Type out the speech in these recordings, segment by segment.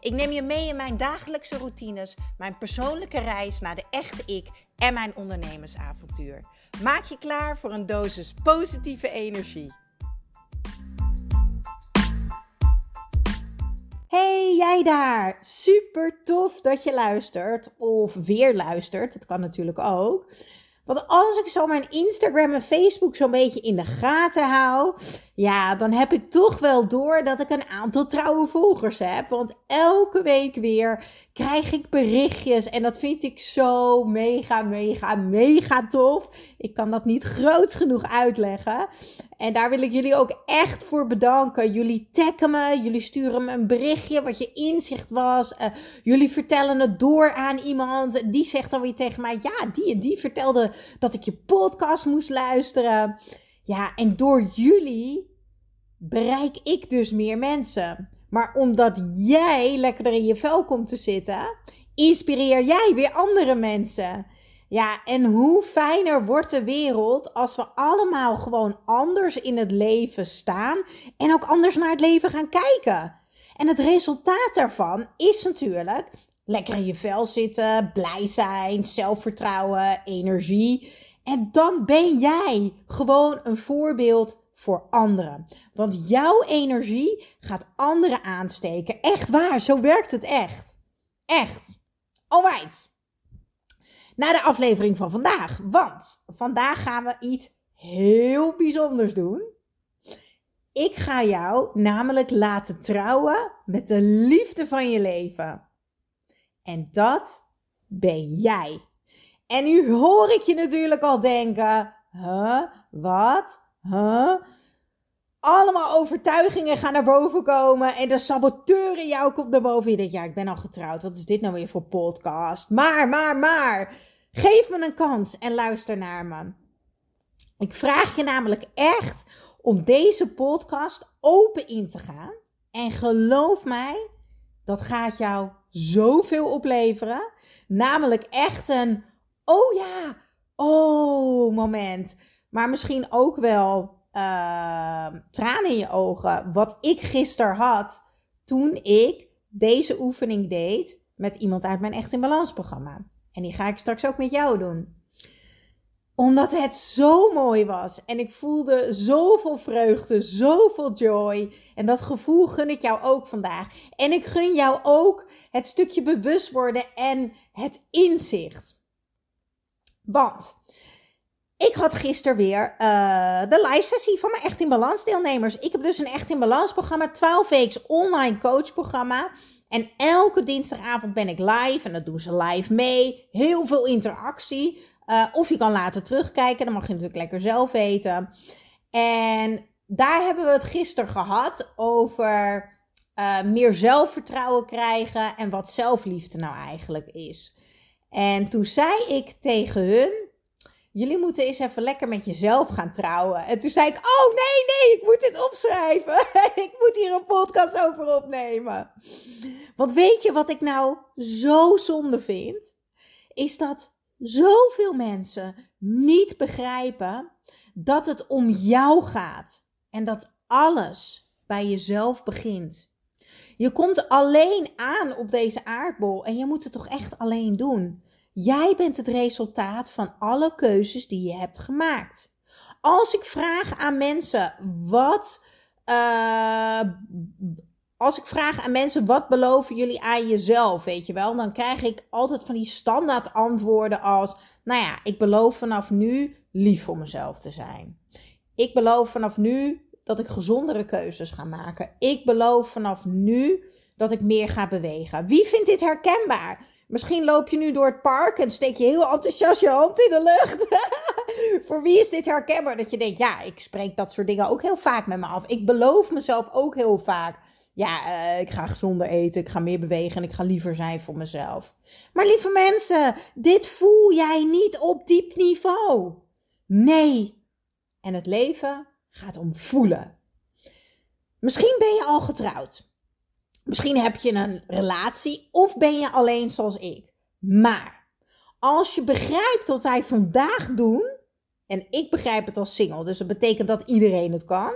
Ik neem je mee in mijn dagelijkse routines, mijn persoonlijke reis naar de echte ik en mijn ondernemersavontuur. Maak je klaar voor een dosis positieve energie. Hey jij daar! Super tof dat je luistert of weer luistert. Dat kan natuurlijk ook. Want als ik zo mijn Instagram en Facebook zo'n beetje in de gaten hou, ja, dan heb ik toch wel door dat ik een aantal trouwe volgers heb. Want elke week weer krijg ik berichtjes en dat vind ik zo mega, mega, mega tof. Ik kan dat niet groot genoeg uitleggen. En daar wil ik jullie ook echt voor bedanken. Jullie taggen me, jullie sturen me een berichtje wat je inzicht was. Uh, jullie vertellen het door aan iemand. Die zegt dan weer tegen mij: Ja, die en die vertelde dat ik je podcast moest luisteren. Ja, en door jullie bereik ik dus meer mensen. Maar omdat jij lekkerder in je vel komt te zitten, inspireer jij weer andere mensen. Ja, en hoe fijner wordt de wereld als we allemaal gewoon anders in het leven staan en ook anders naar het leven gaan kijken. En het resultaat daarvan is natuurlijk lekker in je vel zitten, blij zijn, zelfvertrouwen, energie. En dan ben jij gewoon een voorbeeld voor anderen. Want jouw energie gaat anderen aansteken. Echt waar, zo werkt het echt. Echt. Alright naar de aflevering van vandaag. Want vandaag gaan we iets heel bijzonders doen. Ik ga jou namelijk laten trouwen met de liefde van je leven. En dat ben jij. En nu hoor ik je natuurlijk al denken: huh, wat? Huh? Allemaal overtuigingen gaan naar boven komen. En de saboteur in jou komt naar boven. Je denkt, ja, ik ben al getrouwd. Wat is dit nou weer voor podcast? Maar, maar, maar. Geef me een kans en luister naar me. Ik vraag je namelijk echt om deze podcast open in te gaan. En geloof mij, dat gaat jou zoveel opleveren. Namelijk echt een, oh ja, oh moment. Maar misschien ook wel uh, tranen in je ogen. Wat ik gisteren had toen ik deze oefening deed met iemand uit mijn Echt in Balans programma. En die ga ik straks ook met jou doen. Omdat het zo mooi was. En ik voelde zoveel vreugde, zoveel joy. En dat gevoel gun ik jou ook vandaag. En ik gun jou ook het stukje bewust worden en het inzicht. Want ik had gisteren weer uh, de live sessie van mijn Echt in Balans deelnemers. Ik heb dus een Echt in Balans programma, 12 weken online coach programma. En elke dinsdagavond ben ik live en dat doen ze live mee. Heel veel interactie. Uh, of je kan later terugkijken, dan mag je natuurlijk lekker zelf weten. En daar hebben we het gisteren gehad over uh, meer zelfvertrouwen krijgen en wat zelfliefde nou eigenlijk is. En toen zei ik tegen hun, jullie moeten eens even lekker met jezelf gaan trouwen. En toen zei ik, oh nee, nee, ik moet dit opschrijven. ik moet hier een podcast over opnemen. Want weet je wat ik nou zo zonde vind? Is dat zoveel mensen niet begrijpen dat het om jou gaat. En dat alles bij jezelf begint. Je komt alleen aan op deze aardbol en je moet het toch echt alleen doen. Jij bent het resultaat van alle keuzes die je hebt gemaakt. Als ik vraag aan mensen wat. Uh, als ik vraag aan mensen wat beloven jullie aan jezelf, weet je wel, dan krijg ik altijd van die standaard antwoorden als: Nou ja, ik beloof vanaf nu lief voor mezelf te zijn. Ik beloof vanaf nu dat ik gezondere keuzes ga maken. Ik beloof vanaf nu dat ik meer ga bewegen. Wie vindt dit herkenbaar? Misschien loop je nu door het park en steek je heel enthousiast je hand in de lucht. Voor wie is dit herkenbaar? Dat je denkt, ja, ik spreek dat soort dingen ook heel vaak met me af. Ik beloof mezelf ook heel vaak. Ja, uh, ik ga gezonder eten, ik ga meer bewegen en ik ga liever zijn voor mezelf. Maar lieve mensen, dit voel jij niet op diep niveau. Nee. En het leven gaat om voelen. Misschien ben je al getrouwd. Misschien heb je een relatie of ben je alleen zoals ik. Maar als je begrijpt wat wij vandaag doen, en ik begrijp het als single, dus dat betekent dat iedereen het kan,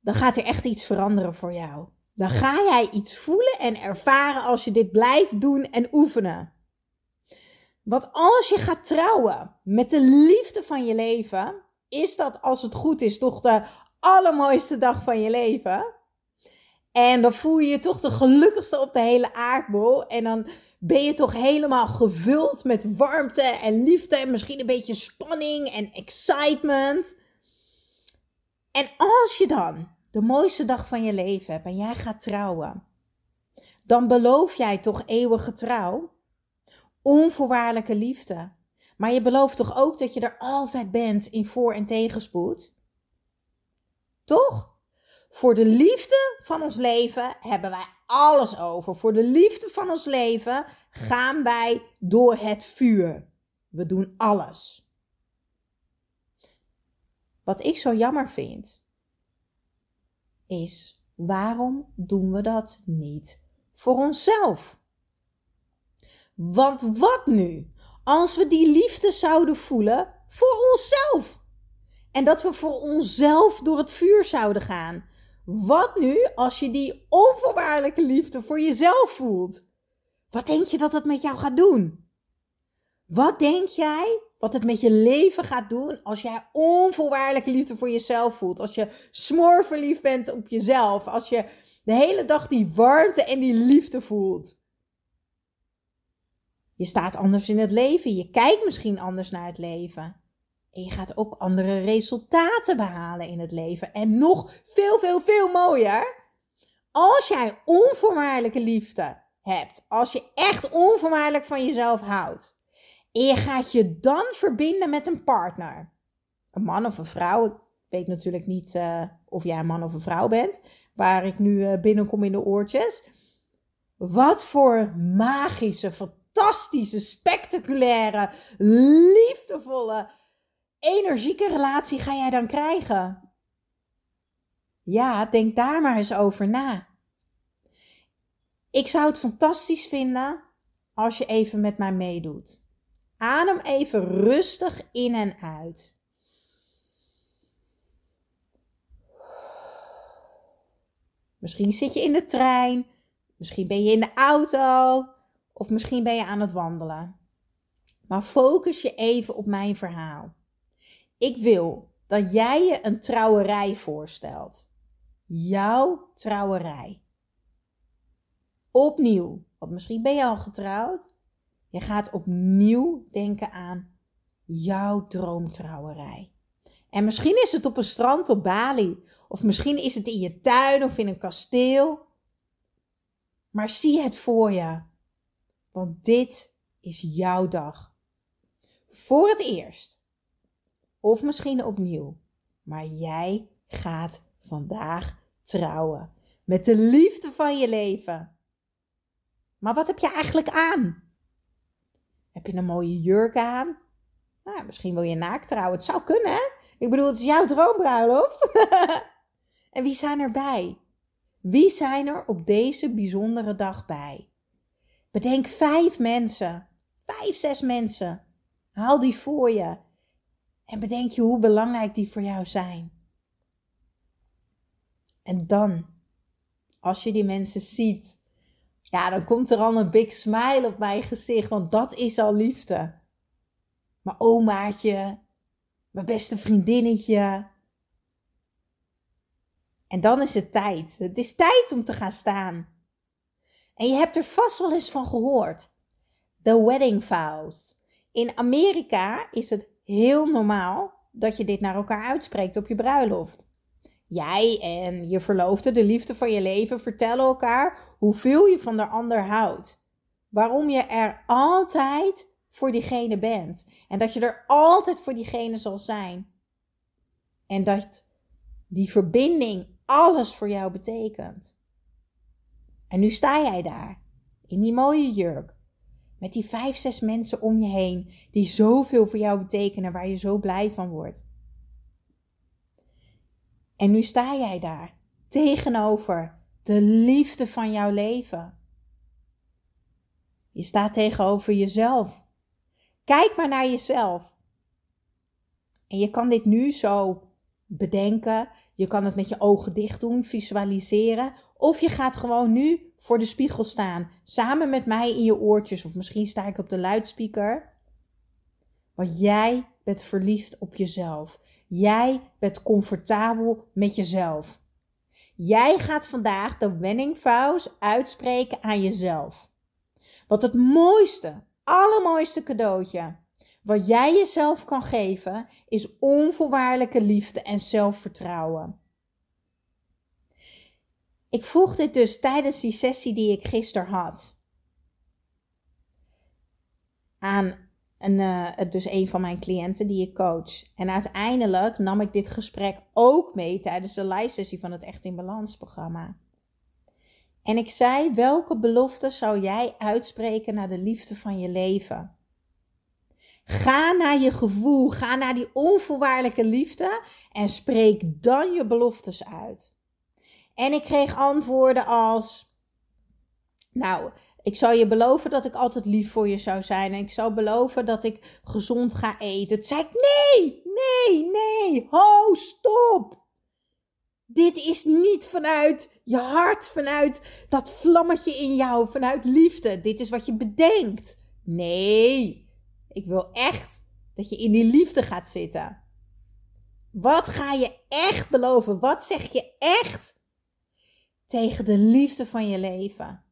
dan gaat er echt iets veranderen voor jou. Dan ga jij iets voelen en ervaren als je dit blijft doen en oefenen. Want als je gaat trouwen met de liefde van je leven, is dat als het goed is toch de allermooiste dag van je leven. En dan voel je je toch de gelukkigste op de hele aardbol. En dan ben je toch helemaal gevuld met warmte en liefde en misschien een beetje spanning en excitement. En als je dan de mooiste dag van je leven hebt en jij gaat trouwen, dan beloof jij toch eeuwige trouw, onvoorwaardelijke liefde. Maar je belooft toch ook dat je er altijd bent in voor- en tegenspoed? Toch? Voor de liefde van ons leven hebben wij alles over. Voor de liefde van ons leven gaan wij door het vuur. We doen alles. Wat ik zo jammer vind, is waarom doen we dat niet voor onszelf? Want wat nu als we die liefde zouden voelen voor onszelf? En dat we voor onszelf door het vuur zouden gaan. Wat nu als je die onvoorwaardelijke liefde voor jezelf voelt? Wat denk je dat het met jou gaat doen? Wat denk jij wat het met je leven gaat doen als jij onvoorwaardelijke liefde voor jezelf voelt? Als je smoorverliefd bent op jezelf? Als je de hele dag die warmte en die liefde voelt? Je staat anders in het leven. Je kijkt misschien anders naar het leven. En je gaat ook andere resultaten behalen in het leven. En nog veel, veel, veel mooier. Als jij onvoorwaardelijke liefde hebt. Als je echt onvoorwaardelijk van jezelf houdt. En je gaat je dan verbinden met een partner. Een man of een vrouw. Ik weet natuurlijk niet uh, of jij een man of een vrouw bent. Waar ik nu uh, binnenkom in de oortjes. Wat voor magische, fantastische, spectaculaire, liefdevolle energieke relatie ga jij dan krijgen? Ja, denk daar maar eens over na. Ik zou het fantastisch vinden als je even met mij meedoet. Adem even rustig in en uit. Misschien zit je in de trein, misschien ben je in de auto of misschien ben je aan het wandelen. Maar focus je even op mijn verhaal. Ik wil dat jij je een trouwerij voorstelt. Jouw trouwerij. Opnieuw, want misschien ben je al getrouwd. Je gaat opnieuw denken aan jouw droomtrouwerij. En misschien is het op een strand op Bali, of misschien is het in je tuin of in een kasteel. Maar zie het voor je, want dit is jouw dag. Voor het eerst of misschien opnieuw. Maar jij gaat vandaag trouwen. Met de liefde van je leven. Maar wat heb je eigenlijk aan? Heb je een mooie jurk aan? Nou, misschien wil je naakt trouwen. Het zou kunnen, hè? Ik bedoel, het is jouw droombruiloft. en wie zijn erbij? Wie zijn er op deze bijzondere dag bij? Bedenk vijf mensen. Vijf, zes mensen. Haal die voor je. En bedenk je hoe belangrijk die voor jou zijn. En dan, als je die mensen ziet, ja, dan komt er al een big smile op mijn gezicht, want dat is al liefde. Mijn omaatje, mijn beste vriendinnetje. En dan is het tijd. Het is tijd om te gaan staan. En je hebt er vast wel eens van gehoord. The wedding vows. In Amerika is het heel normaal dat je dit naar elkaar uitspreekt op je bruiloft. Jij en je verloofde, de liefde van je leven, vertellen elkaar hoeveel je van de ander houdt. Waarom je er altijd voor diegene bent. En dat je er altijd voor diegene zal zijn. En dat die verbinding alles voor jou betekent. En nu sta jij daar, in die mooie jurk, met die vijf, zes mensen om je heen, die zoveel voor jou betekenen, waar je zo blij van wordt. En nu sta jij daar, tegenover de liefde van jouw leven. Je staat tegenover jezelf. Kijk maar naar jezelf. En je kan dit nu zo bedenken. Je kan het met je ogen dicht doen, visualiseren. Of je gaat gewoon nu voor de spiegel staan. Samen met mij in je oortjes. Of misschien sta ik op de luidspreker. Want jij bent verliefd op jezelf. Jij bent comfortabel met jezelf. Jij gaat vandaag de winning vows uitspreken aan jezelf. Wat het mooiste, allermooiste cadeautje wat jij jezelf kan geven, is onvoorwaardelijke liefde en zelfvertrouwen. Ik vroeg dit dus tijdens die sessie die ik gisteren had. Aan een, uh, dus een van mijn cliënten die ik coach. En uiteindelijk nam ik dit gesprek ook mee tijdens de live sessie van het Echt in Balans programma. En ik zei: welke belofte zou jij uitspreken naar de liefde van je leven? Ga naar je gevoel, ga naar die onvoorwaardelijke liefde en spreek dan je beloftes uit. En ik kreeg antwoorden als: Nou, ik zal je beloven dat ik altijd lief voor je zou zijn. En ik zou beloven dat ik gezond ga eten. Toen zei ik: Nee, nee, nee. Ho, stop. Dit is niet vanuit je hart, vanuit dat vlammetje in jou, vanuit liefde. Dit is wat je bedenkt. Nee, ik wil echt dat je in die liefde gaat zitten. Wat ga je echt beloven? Wat zeg je echt tegen de liefde van je leven?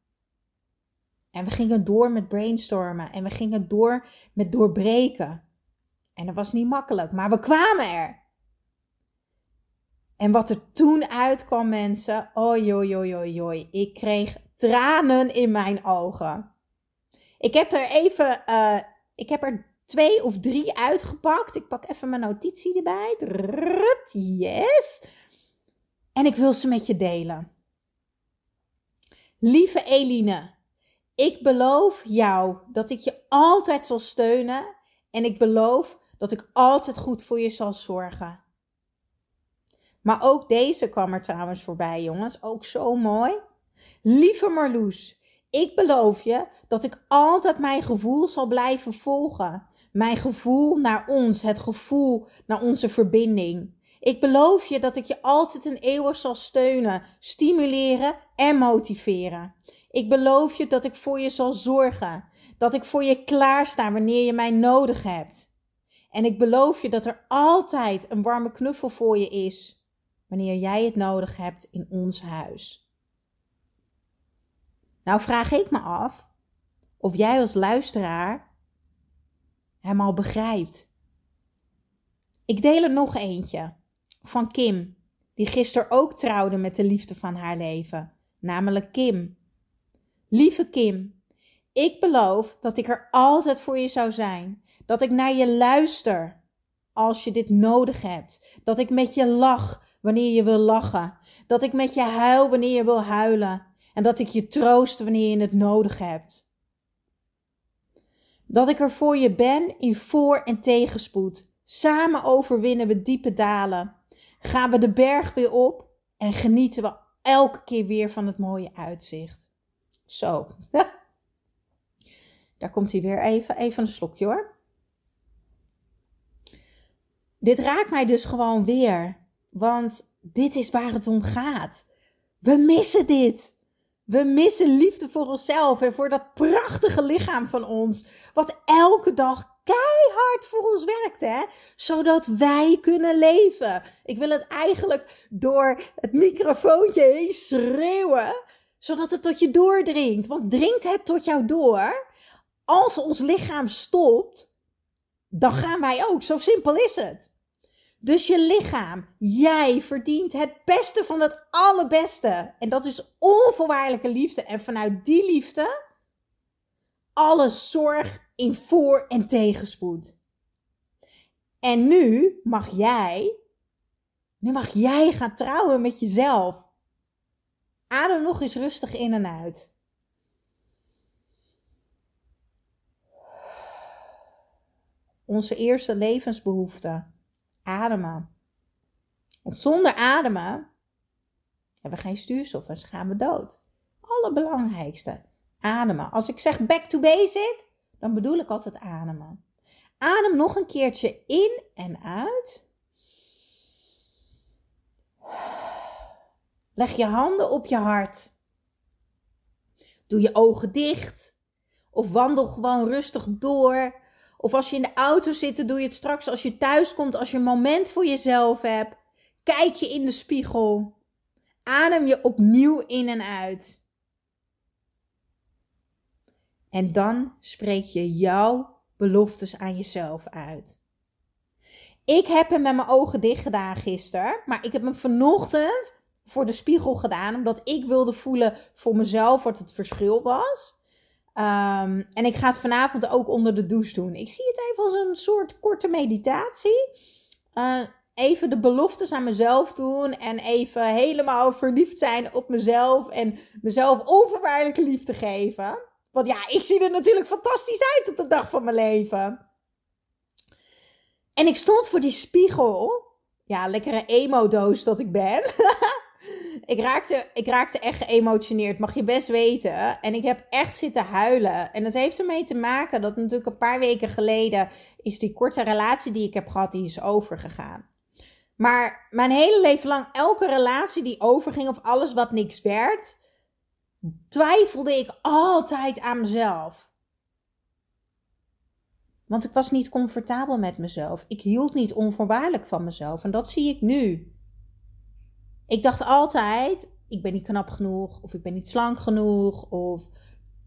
En we gingen door met brainstormen en we gingen door met doorbreken. En dat was niet makkelijk, maar we kwamen er. En wat er toen uitkwam, mensen, oi. Ik kreeg tranen in mijn ogen. Ik heb er even, uh, ik heb er twee of drie uitgepakt. Ik pak even mijn notitie erbij. Yes. En ik wil ze met je delen. Lieve Eline, ik beloof jou dat ik je altijd zal steunen en ik beloof dat ik altijd goed voor je zal zorgen. Maar ook deze kwam er trouwens voorbij, jongens. Ook zo mooi. Lieve Marloes, ik beloof je dat ik altijd mijn gevoel zal blijven volgen. Mijn gevoel naar ons, het gevoel naar onze verbinding. Ik beloof je dat ik je altijd en eeuwig zal steunen, stimuleren en motiveren. Ik beloof je dat ik voor je zal zorgen, dat ik voor je klaarsta wanneer je mij nodig hebt. En ik beloof je dat er altijd een warme knuffel voor je is wanneer jij het nodig hebt in ons huis. Nou vraag ik me af of jij als luisteraar hem al begrijpt. Ik deel er nog eentje van Kim, die gisteren ook trouwde met de liefde van haar leven, namelijk Kim. Lieve Kim, ik beloof dat ik er altijd voor je zou zijn, dat ik naar je luister als je dit nodig hebt, dat ik met je lach wanneer je wil lachen, dat ik met je huil wanneer je wil huilen en dat ik je troost wanneer je het nodig hebt. Dat ik er voor je ben in voor- en tegenspoed. Samen overwinnen we diepe dalen. Gaan we de berg weer op en genieten we elke keer weer van het mooie uitzicht. Zo. Daar komt hij weer even. Even een slokje hoor. Dit raakt mij dus gewoon weer. Want dit is waar het om gaat. We missen dit. We missen liefde voor onszelf en voor dat prachtige lichaam van ons. Wat elke dag keihard voor ons werkt, hè? Zodat wij kunnen leven. Ik wil het eigenlijk door het microfoontje heen schreeuwen, zodat het tot je doordringt. Want dringt het tot jou door? Als ons lichaam stopt, dan gaan wij ook. Zo simpel is het. Dus je lichaam, jij verdient het beste van het allerbeste. En dat is onvoorwaardelijke liefde. En vanuit die liefde, alle zorg in voor- en tegenspoed. En nu mag jij Nu mag jij gaan trouwen met jezelf. Adem nog eens rustig in en uit. Onze eerste levensbehoefte. Ademen. Want zonder ademen hebben we geen stuurstof en gaan we dood. Allerbelangrijkste. Ademen. Als ik zeg back to basic, dan bedoel ik altijd ademen. Adem nog een keertje in en uit. Leg je handen op je hart. Doe je ogen dicht. Of wandel gewoon rustig door. Of als je in de auto zit, doe je het straks als je thuis komt, als je een moment voor jezelf hebt. Kijk je in de spiegel. Adem je opnieuw in en uit. En dan spreek je jouw beloftes aan jezelf uit. Ik heb hem met mijn ogen dicht gedaan gisteren, maar ik heb hem vanochtend voor de spiegel gedaan, omdat ik wilde voelen voor mezelf wat het verschil was. Ehm, en ik ga het vanavond ook onder de douche doen. Ik zie het even als een soort korte meditatie. Uh, even de beloftes aan mezelf doen en even helemaal verliefd zijn op mezelf en mezelf onvoorwaardelijke liefde geven. Want ja, ik zie er natuurlijk fantastisch uit op de dag van mijn leven. En ik stond voor die spiegel. Ja, lekkere emo-doos dat ik ben. ik, raakte, ik raakte echt geëmotioneerd, mag je best weten. En ik heb echt zitten huilen. En dat heeft ermee te maken dat natuurlijk een paar weken geleden is die korte relatie die ik heb gehad, die is overgegaan. Maar mijn hele leven lang, elke relatie die overging of alles wat niks werd, twijfelde ik altijd aan mezelf. Want ik was niet comfortabel met mezelf. Ik hield niet onvoorwaardelijk van mezelf. En dat zie ik nu. Ik dacht altijd, ik ben niet knap genoeg, of ik ben niet slank genoeg, of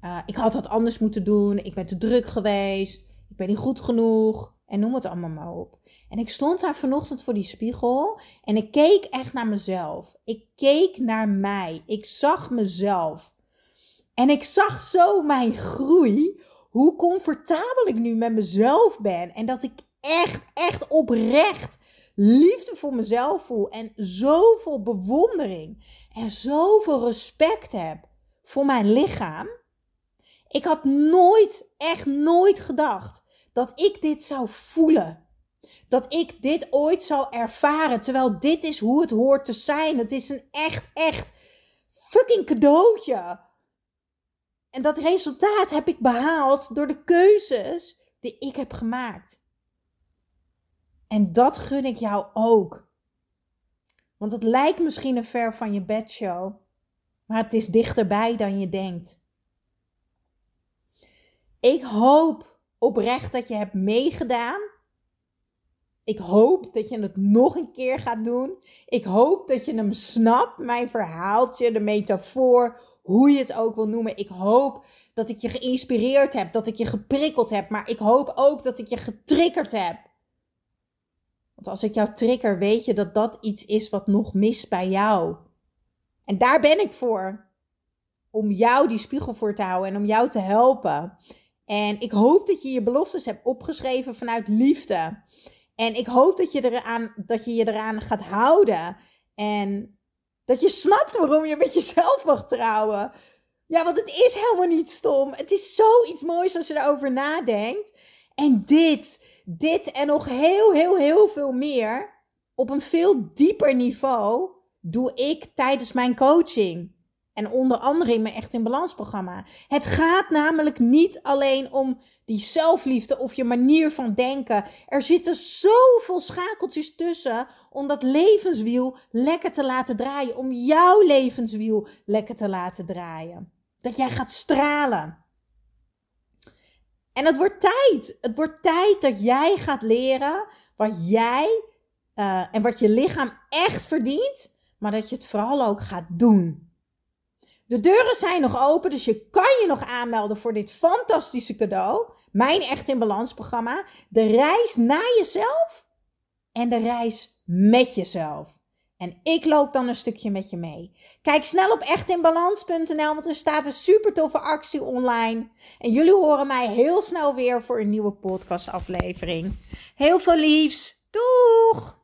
uh, ik had wat anders moeten doen, ik ben te druk geweest, ik ben niet goed genoeg, en noem het allemaal maar op. En ik stond daar vanochtend voor die spiegel en ik keek echt naar mezelf. Ik keek naar mij. Ik zag mezelf. En ik zag zo mijn groei, hoe comfortabel ik nu met mezelf ben. En dat ik echt, echt oprecht liefde voor mezelf voel. En zoveel bewondering en zoveel respect heb voor mijn lichaam. Ik had nooit, echt nooit gedacht dat ik dit zou voelen dat ik dit ooit zou ervaren. Terwijl dit is hoe het hoort te zijn. Het is een echt, echt fucking cadeautje. En dat resultaat heb ik behaald door de keuzes die ik heb gemaakt. En dat gun ik jou ook. Want het lijkt misschien een ver van je bedshow, maar het is dichterbij dan je denkt. Ik hoop oprecht dat je hebt meegedaan ik hoop dat je het nog een keer gaat doen. Ik hoop dat je hem snapt, mijn verhaaltje, de metafoor, hoe je het ook wil noemen. Ik hoop dat ik je geïnspireerd heb, dat ik je geprikkeld heb, maar ik hoop ook dat ik je getriggerd heb. Want als ik jou trigger, weet je dat dat iets is wat nog mist bij jou. En daar ben ik voor. Om jou die spiegel voor te houden en om jou te helpen. En ik hoop dat je je beloftes hebt opgeschreven vanuit liefde. En ik hoop dat je, eraan, dat je je eraan gaat houden. En dat je snapt waarom je met jezelf mag trouwen. Ja, want het is helemaal niet stom. Het is zoiets moois als je erover nadenkt. En dit, dit en nog heel, heel, heel veel meer op een veel dieper niveau doe ik tijdens mijn coaching. En onder andere in mijn Echt in Balans programma. Het gaat namelijk niet alleen om die zelfliefde of je manier van denken. Er zitten zoveel schakeltjes tussen om dat levenswiel lekker te laten draaien. Om jouw levenswiel lekker te laten draaien. Dat jij gaat stralen. En het wordt tijd. Het wordt tijd dat jij gaat leren wat jij uh, en wat je lichaam echt verdient. Maar dat je het vooral ook gaat doen. De deuren zijn nog open, dus je kan je nog aanmelden voor dit fantastische cadeau. Mijn Echt in Balans programma. De reis naar jezelf en de reis met jezelf. En ik loop dan een stukje met je mee. Kijk snel op echtinbalans.nl, want er staat een super toffe actie online. En jullie horen mij heel snel weer voor een nieuwe podcastaflevering. Heel veel liefs. Doeg!